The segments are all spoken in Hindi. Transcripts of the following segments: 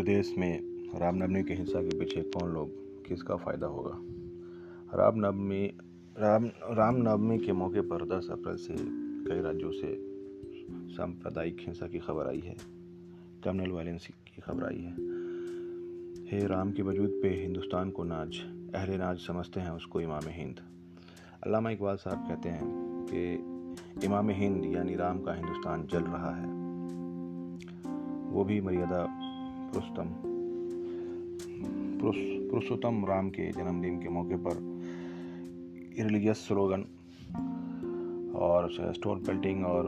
पूरे देश में रामनवमी की हिंसा के पीछे कौन लोग, किसका फ़ायदा होगा? रामनवमी, राम, रामनवमी के मौके पर 10 अप्रैल से कई राज्यों से सांप्रदायिक हिंसा की खबर आई है। कम्युनल वायलेंस की खबर आई है। हे राम के वजूद पे हिंदुस्तान को नाज, अहले नाज समझते हैं उसको इमाम हिंद। अल्लामा इकबाल साहब कहते हैं कि इमाम हिंद यानी राम का हिंदुस्तान जल रहा है। वो भी मर्यादा पुरुषोत्तम। पुरुषोत्तम राम के जन्मदिन के मौके पर रिलीजियस स्लोगन और स्टोन पेल्टिंग और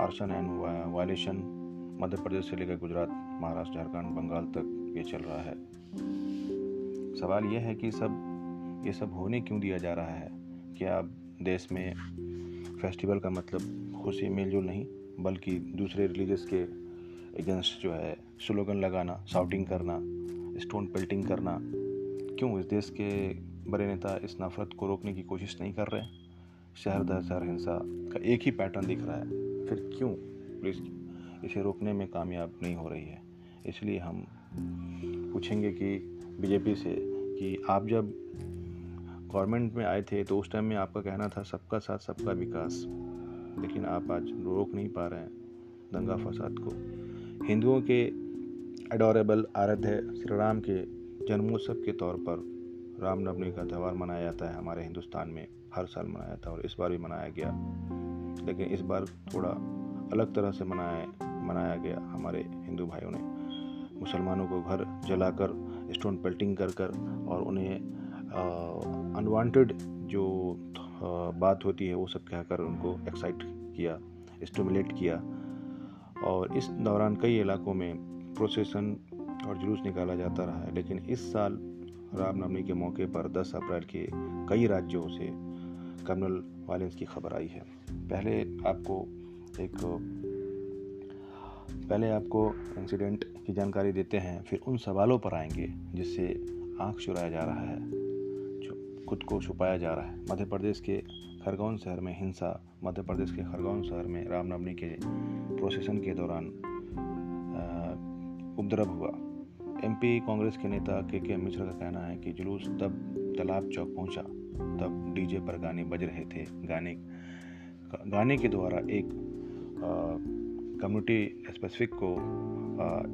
arson and violation Madhya Pradesh से लेकर गुजरात, महाराष्ट्र, झारखंड, बंगाल तक ये चल रहा है। सवाल यह है कि सब, ये सब होने क्यों दिया जा रहा है? क्या देश में फेस्टिवल का मतलब खुशी, मेलजोल नहीं, बल्कि दूसरे रिलीजस के अगेंस्ट जो है स्लोगन लगाना शाउटिंग करना स्टोन पेल्टिंग करना, क्यों इस देश के बड़े नेता इस नफरत को रोकने की कोशिश नहीं कर रहे? शहर दर शहर हिंसा का एक ही पैटर्न दिख रहा है। फिर क्यों पुलिस इसे रोकने में कामयाब नहीं हो रही है? इसलिए हम पूछेंगे कि बीजेपी से कि आप जब गवर्नमेंट में आए थे तो उस टाइम में आपका कहना था, सबका साथ, सबका विकास। लेकिन आप आज रोक नहीं पा रहे हैं दंगा फसाद को। हिंदुओं के एडोरेबल आराध्य श्री राम के जन्मोत्सव के तौर पर रामनवमी का त्यौहार मनाया जाता है हमारे हिंदुस्तान में, हर साल मनाया जाता है और इस बार भी मनाया गया। लेकिन इस बार थोड़ा अलग तरह से मनाया मनाया गया हमारे हिंदू भाइयों ने। मुसलमानों को घर जलाकर स्टोन पेल्टिंग कर कर और उन्हें अनवांटेड जो बात होती है वो सब कहकर उनको एक्साइट किया स्टमुलेट किया। और इस दौरान कई इलाकों में प्रोसेसन और जुलूस निकाला जाता रहा है। लेकिन इस साल रामनवमी के मौके पर 10 अप्रैल के कई राज्यों से कम्युनल वायलेंस की खबर आई है। पहले आपको एक, पहले आपको इंसिडेंट की जानकारी देते हैं, फिर उन सवालों पर आएँगे जिससे आँख चुराया जा रहा है। खुद को छुपाया जा रहा है। मध्य प्रदेश के खरगोन शहर में हिंसा, मध्य प्रदेश के खरगोन शहर में रामनवमी के प्रोसेसन के दौरान उपद्रव हुआ। एमपी कांग्रेस के नेता के के मिश्रा का कहना है कि जुलूस तब तालाब चौक पहुँचा, तब डीजे पर गाने बज रहे थे। गाने गाने के द्वारा एक कम्युनिटी स्पेसिफिक को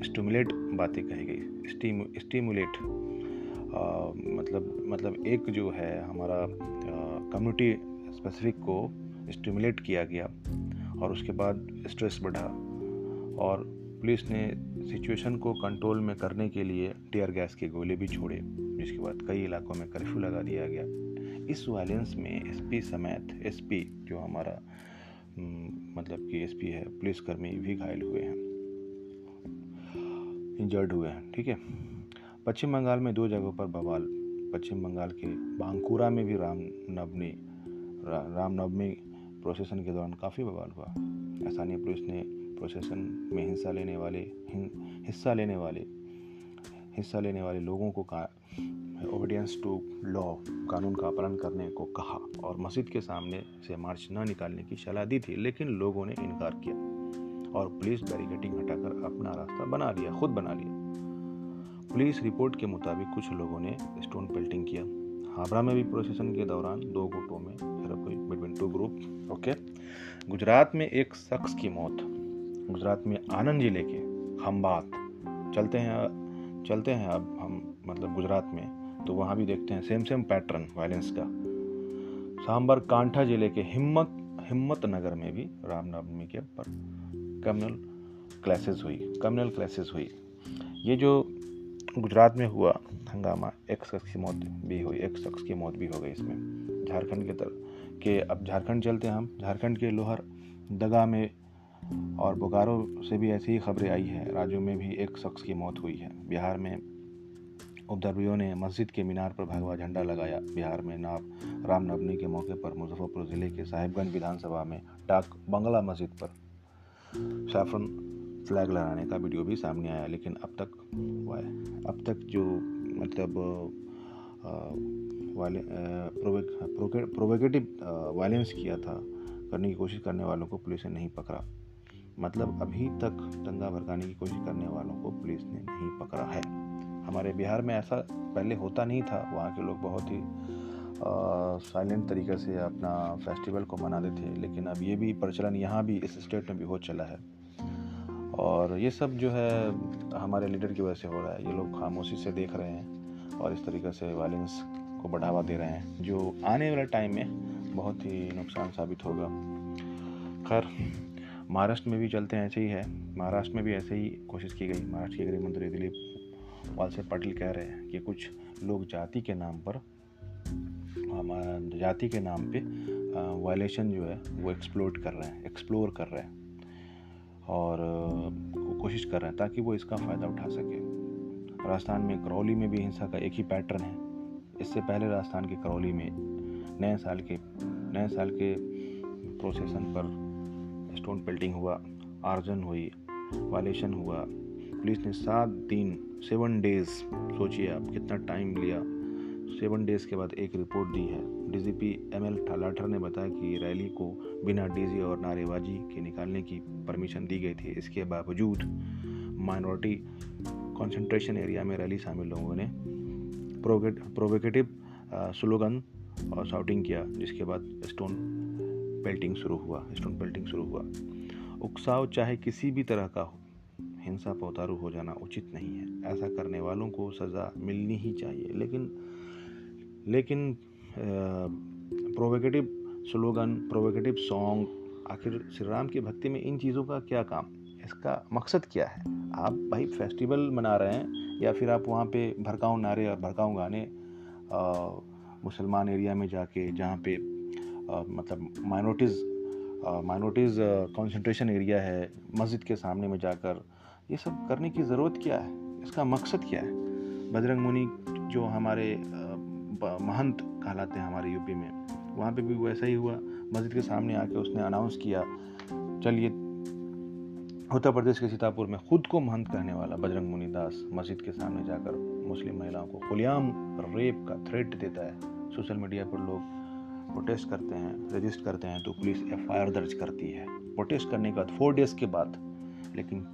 स्टिमुलेट बातें कही गई। स्टिमुलेट मतलब मतलब एक जो है हमारा कम्युनिटी स्पेसिफिक को स्टिमुलेट किया गया और उसके बाद स्ट्रेस बढ़ा और पुलिस ने सिचुएशन को कंट्रोल में करने के लिए टीयर गैस के गोले भी छोड़े, जिसके बाद कई इलाकों में कर्फ्यू लगा दिया गया। इस वायलेंस में एसपी समेत एसपी जो हमारा मतलब कि एसपी है, पुलिसकर्मी भी घायल हुए हैं। इंजर्ड हुए हैं, ठीक है? पश्चिम बंगाल में दो जगहों पर बवाल। पश्चिम बंगाल के बांकुरा में भी रामनवमी रामनवमी प्रोसेसन के दौरान काफ़ी बवाल हुआ। स्थानीय पुलिस ने प्रोसेसन में हिस्सा लेने वाले हिस्सा लेने वाले, हिस्सा लेने वाले लोगों को ओबीडियंस टू लॉ कानून का पालन करने को कहा और मस्जिद के सामने से मार्च न निकालने की सलाह दी थी, लेकिन लोगों ने इनकार किया और पुलिस बैरिकेटिंग हटाकर अपना रास्ता बना लिया, खुद बना लिया। पुलिस रिपोर्ट के मुताबिक कुछ लोगों ने स्टोन पेल्टिंग किया। हावड़ा में भी प्रोसेसन के दौरान दो गुटों में between two group okay Gujarat में एक शख्स की मौत। गुजरात में आनंद ज़िले के खम्बात चलते हैं चलते हैं अब हम मतलब गुजरात में तो वहाँ भी देखते हैं सेम सेम पैटर्न वायलेंस का। सांबर कांठा ज़िले के हिम्मत हिम्मत नगर में भी रामनवमी के पर कम्युनल क्लासेस हुई कम्युनल क्लासेस हुई। ये जो गुजरात में हुआ, हंगामा। एक शख्स की मौत भी हुई, एक शख्स की मौत भी हो गई इसमें। झारखंड के तरफ़ के, अब झारखंड चलते हैं हम। झारखंड के लोहर, दगा में और बोकारो से भी ऐसी ही खबरें आई हैं। राज्यों में भी एक शख्स की मौत हुई है। बिहार में उपद्रवियों ने मस्जिद के मीनार पर भगवा झंडा लगाया। बिहार में नाव, रामनवमी के मौके पर मुजफ्फरपुर ज़िले के साहिबगंज विधानसभा में डाक बंगला मस्जिद पर सैफरन फ्लैग लहराने का वीडियो भी सामने आया, लेकिन अब तक अब तक जो मतलब प्रोवेगेटिव वायलेंस किया था करने की कोशिश करने वालों को पुलिस ने नहीं पकड़ा। मतलब अभी तक दंगा भड़काने की कोशिश करने वालों को पुलिस ने नहीं पकड़ा है। हमारे बिहार में ऐसा पहले होता नहीं था। वहाँ के लोग बहुत ही साइलेंट तरीके से अपना फेस्टिवल को मनाते थे। लेकिन अब ये भी प्रचलन यहाँ भी इस स्टेट में भी हो चला है। और ये सब जो है, हमारे लीडर की वजह से हो रहा है। ये लोग खामोशी से देख रहे हैं और इस तरीके से वायलेंस को बढ़ावा दे रहे हैं, जो आने वाले टाइम में बहुत ही नुकसान साबित होगा। खैर, महाराष्ट्र में भी चलते हैं, ऐसे ही है। महाराष्ट्र में भी ऐसे ही कोशिश की गई। महाराष्ट्र के गृह मंत्री दिलीप वालसे पाटिल कह रहे हैं कि कुछ लोग जाति के नाम पर जाति के नाम पे वायलेशन जो है, वो एक्सप्लोर कर रहे हैं एक्सप्लोर कर रहे हैं। और कोशिश कर रहे हैं ताकि वो इसका फ़ायदा उठा सके। राजस्थान में करौली में भी हिंसा का एक ही पैटर्न है। इससे पहले राजस्थान के करौली में नए साल के, नए साल के प्रोसेसन पर स्टोन पेल्टिंग हुआ, आर्जन हुई, वायलेशन हुआ। पुलिस ने सात दिन, सेवन डेज़, सोचिए आप कितना टाइम लिया। सेवन डेज़ के बाद एक रिपोर्ट दी है। डीजीपी एम एल ने बताया कि रैली को बिना डीजी और नारेबाजी के निकालने की परमिशन दी गई थी। इसके बावजूद माइनॉरिटी कंसंट्रेशन एरिया में रैली शामिल लोगों ने प्रोवोकेटिव स्लोगन और शाउटिंग किया, जिसके बाद स्टोन पेल्टिंग शुरू हुआ, स्टोन पेल्टिंग शुरू हुआ। उकसाव चाहे किसी भी तरह का हो, हिंसा पर उतारू हो जाना उचित नहीं है। ऐसा करने वालों को सज़ा मिलनी ही चाहिए, लेकिन लेकिन प्रोवोकेटिव स्लोगन प्रोवोकेटिव सॉन्ग आखिर श्री राम की भक्ति में इन चीज़ों का क्या काम? इसका मकसद क्या है? आप भाई फेस्टिवल मना रहे हैं या फिर आप वहाँ पे भड़काऊ नारे और भड़काऊ गाने मुसलमान एरिया में जाके जहाँ पे आ, मतलब माइनॉरिटीज़ माइनॉरिटीज़ कंसंट्रेशन एरिया है मस्जिद के सामने में जाकर ये सब करने की ज़रूरत क्या है? इसका मकसद क्या है? बजरंग मुनि जो हमारे महंत कहलाते हैं हमारे यूपी में। वहाँ पे भी वैसा ही हुआ। मस्जिद के सामने आके उसने अनाउंस किया, चलिए, उत्तर प्रदेश के सीतापुर में खुद को महंत कहने वाला बजरंग मुनि दास मस्जिद के सामने जाकर मुस्लिम महिलाओं को खुलियाम रेप का थ्रेट देता है। सोशल मीडिया पर लोग प्रोटेस्ट करते हैं रजिस्ट करते हैं तो पुलिस एफआईआर दर्ज करती है। प्रोटेस्ट करने के बाद फोर डेज़ के बाद, लेकिन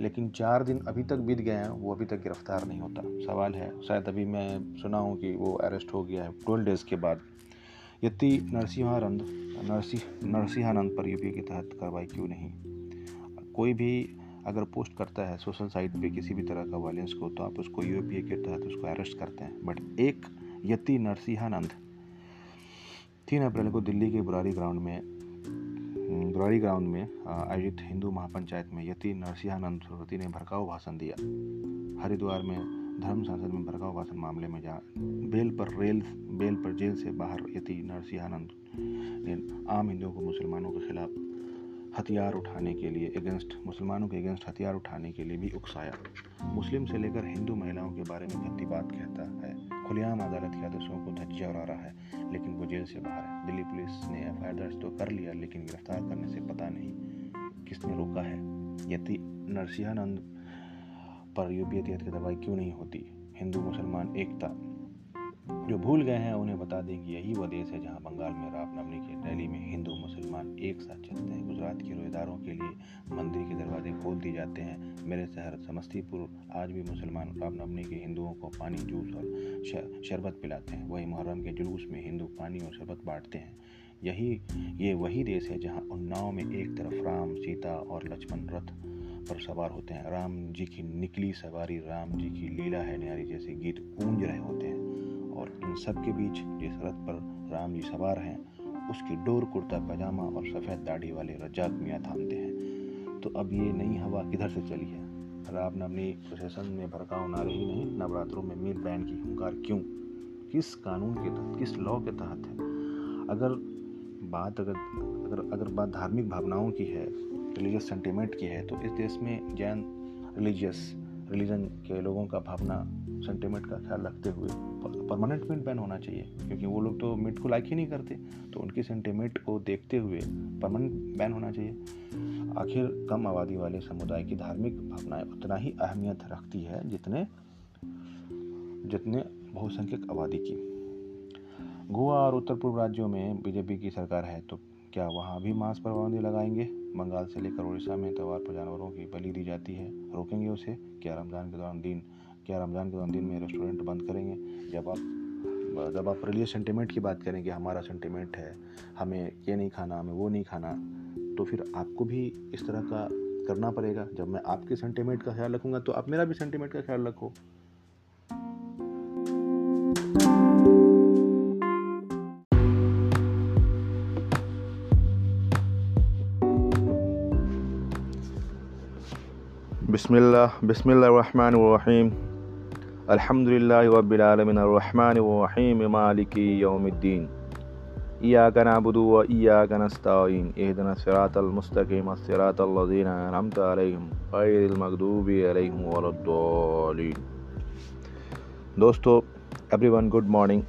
लेकिन चार दिन अभी तक बीत गए हैं, वो अभी तक गिरफ़्तार नहीं होता। सवाल है, शायद अभी मैं सुना हूँ कि वो अरेस्ट हो गया है। ट्वेल्व डेज़ के बाद। यति नरसिंहानंद नरसिंह नरसिंहानंद पर यूपी के तहत कार्रवाई क्यों नहीं? कोई भी अगर पोस्ट करता है सोशल साइट पे किसी भी तरह का वायलेंस को तो आप उसको यूपीए के तहत उसको अरेस्ट करते हैं। बट एक यति नरसिंहानंद, तीन अप्रैल को दिल्ली के बुरारी ग्राउंड में द्वारी ग्राउंड में आयोजित हिंदू महापंचायत में यति नरसिंहानंद सरस्वती ने भड़काऊ भाषण दिया। हरिद्वार में धर्म संसद में भड़काऊ भाषण मामले में जा, बेल पर रेल, बेल पर जेल से बाहर यति नरसिंहानंद ने आम हिंदुओं को मुसलमानों के खिलाफ हथियार उठाने के लिए अगेंस्ट मुसलमानों के अगेंस्ट हथियार उठाने के लिए भी उकसाया। मुस्लिम से लेकर हिंदू महिलाओं के बारे में गंदी बात कहता है। खुलेआम अदालत के आदेशों को धज्जिया उड़ा रहा है, लेकिन वो जेल से बाहर है। दिल्ली पुलिस ने एफआईआर दर्ज तो कर लिया, लेकिन गिरफ़्तार करने से पता नहीं किसने रोका है। यदि नरसिंहानंद पर यूपी की दवाई क्यों नहीं होती? हिंदू, मुसलमान, एकता जो भूल गए हैं, उन्हें बता दें कि यही वह देश है जहाँ बंगाल में रामनवमी की रैली में हिंदू, मुसलमान एक साथ चलते हैं। गुजरात के रोजेदारों के लिए मंदिर के दरवाजे खोल दिए जाते हैं। मेरे शहर समस्तीपुर, आज भी मुसलमान रामनवमी के हिंदुओं को पानी, जूस और शरबत पिलाते हैं। वही मुहर्रम के जुलूस में हिंदू पानी और शरबत बांटते हैं। यही, ये वही देश है जहाँ उन्नाव में एक तरफ़ राम, सीता और लक्ष्मण रथ पर सवार होते हैं। राम जी की निकली सवारी, राम जी की लीला है, न्यारी जैसे गीत गूंज रहे होते हैं। और इन सब के बीच जिस रथ पर राम जी सवार हैं, उसकी डोर कुर्ता, पजामा और सफ़ेद दाढ़ी वाले रजाक मियाँ थामते हैं। तो अब ये नई हवा किधर से चली है? राम रामनवमी प्रशासन में भड़काव नारे ही नहीं, नवरात्रों में मीर बैंड की हुंकार क्यों? किस कानून के तहत, किस लॉ के तहत है? अगर बात, अगर अगर अगर बात धार्मिक भावनाओं की है रिलीजियस सेंटिमेंट की है तो इस देश में जैन रिलीजियस रिलीजन के लोगों का भावना सेंटिमेंट का ख्याल रखते हुए परमानेंट मिट बैन होना चाहिए, क्योंकि वो लोग तो मिट को लाइक ही नहीं करते तो उनकी सेंटीमेंट को देखते हुए परमानेंट बैन होना चाहिए। आखिर कम आबादी वाले समुदाय की धार्मिक भावनाएँ उतना ही अहमियत रखती है जितने जितने बहुसंख्यक आबादी की। गोवा और उत्तर पूर्व राज्यों में बीजेपी की सरकार है तो क्या वहाँ भी मांस पर पाबंदी लगाएँगे? बंगाल से लेकर उड़ीसा में त्यौहार पर जानवरों की बलि दी जाती है, रोकेंगे उसे? क्या रमज़ान के दौरान दिन क्या रमज़ान के दिन में रेस्टोरेंट बंद करेंगे? जब आप जब आप रिलीज़ सेंटिमेंट की बात करेंगे हमारा सेंटिमेंट है, हमें ये नहीं खाना, हमें वो नहीं खाना तो फिर आपको भी इस तरह का करना पड़ेगा। जब मैं आपके सेंटिमेंट का ख्याल रखूँगा तो आप मेरा भी सेंटिमेंट का ख्याल रखो। बिस्मिल्लाह बिस्मिल्लाहिर्रहमानिर्रहीम अर्रहमानिर्रहीम मालिकी यौमिद्दीन इय्याक नअबुदु व इय्याक नस्तईन इहदिना सिरातल मुस्तकीम सिरातल लज़ीना अनअमत अलैहिम गैरिल गुड मॉर्निंग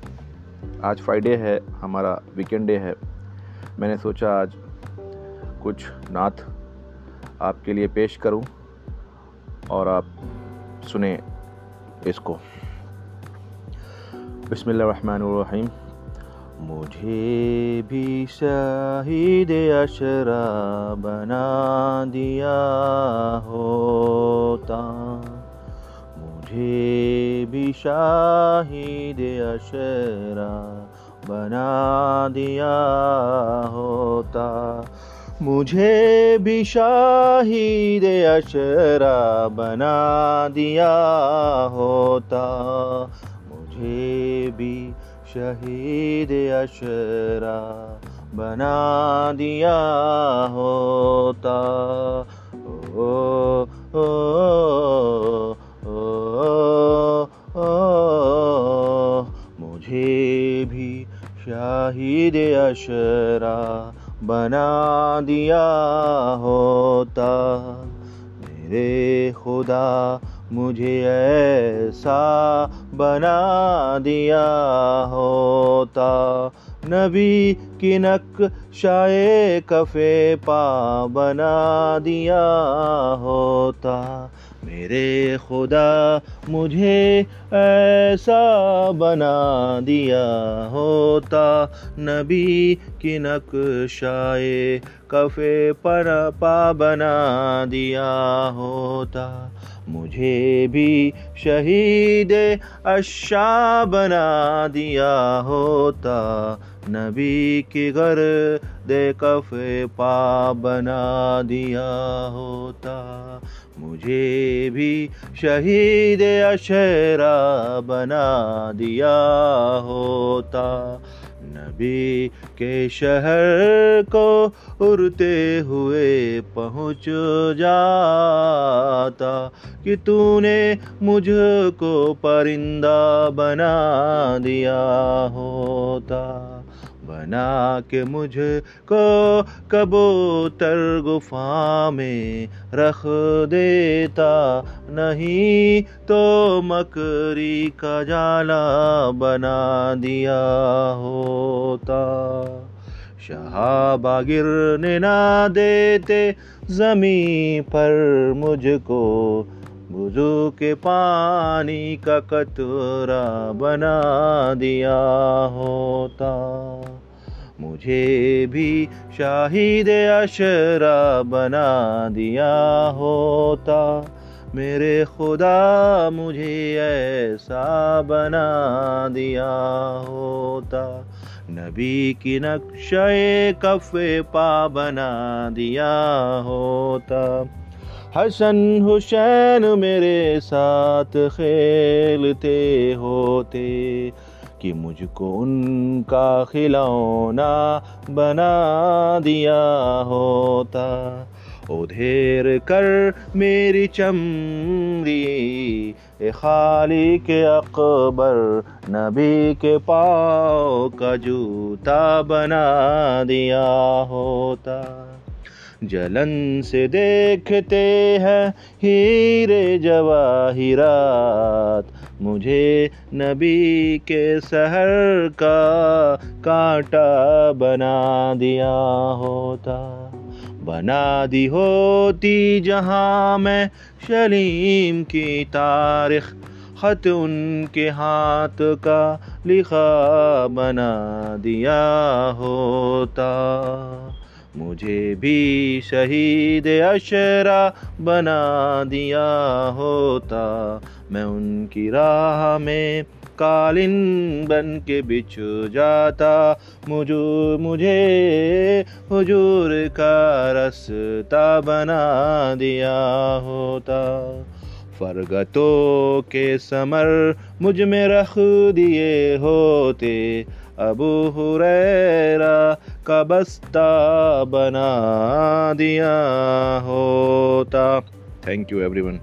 आज फ्राइडे है, हमारा वीकेंड डे है। मैंने सोचा आज कुछ नात आपके लिए पेश करूँ और आप सुने इसको। बिस्मिल्लाहिर्रहमानिर्रहीम। मुझे भी शहीद अशरा बना दिया होता। मुझे भी शाहिद अशरा बना दिया होता। मुझे भी शाहिद अशरा बना दिया होता। मुझे भी शहीद अशरा बना दिया होता। ओ, ओ, ओ, मुझे भी शाहिद अशरा बना दिया होता। मेरे खुदा, मुझे ऐसा बना दिया होता। नबी की नक शाये कफ़े पा बना दिया होता। मेरे खुदा, मुझे ऐसा बना दिया होता। नबी की नक्शाए कफ़े पर पा बना दिया होता। मुझे भी शहीद अशा बना दिया होता। नबी की घर दे कफ़े पा बना दिया होता। मुझे भी शहीद अशरा बना दिया होता। नबी के शहर को उड़ते हुए पहुँच जाता कि तूने मुझको परिंदा बना दिया होता। बना के मुझको कबूतर गुफा में रख देता नहीं तो मकरी का जाला बना दिया होता। शहाबा गिरने ना देते ज़मीन पर मुझको बुजू के पानी का कतरा बना दिया होता। मुझे भी शाहिद अशरा बना दिया होता। मेरे खुदा मुझे ऐसा बना दिया होता। नबी की नक्शे कफ़े पा बना दिया होता। हसन हुसैन मेरे साथ खेलते होते, कि मुझको उनका खिलौना बना दिया होता। उधेर कर मेरी चमड़ी खाली के अकबर, नबी के पाँव का जूता बना दिया होता। जलन से देखते हैं हीरे जवाहिरात। मुझे नबी के शहर का कांटा बना दिया होता। बना दी होती जहाँ मैं शलीम की तारीख, खत उनके हाथ का लिखा बना दिया होता। मुझे भी शहीद अशरा बना दिया होता। मैं उनकी राह में कालिन बन के बिछ जाता। मुझे मुझे हुजूर का रस्ता बना दिया होता। फरगतों के समर मुझमें रख दिए होते। अबू हुरैरा का बस्ता बना दिया होता थैंक यू एवरीवन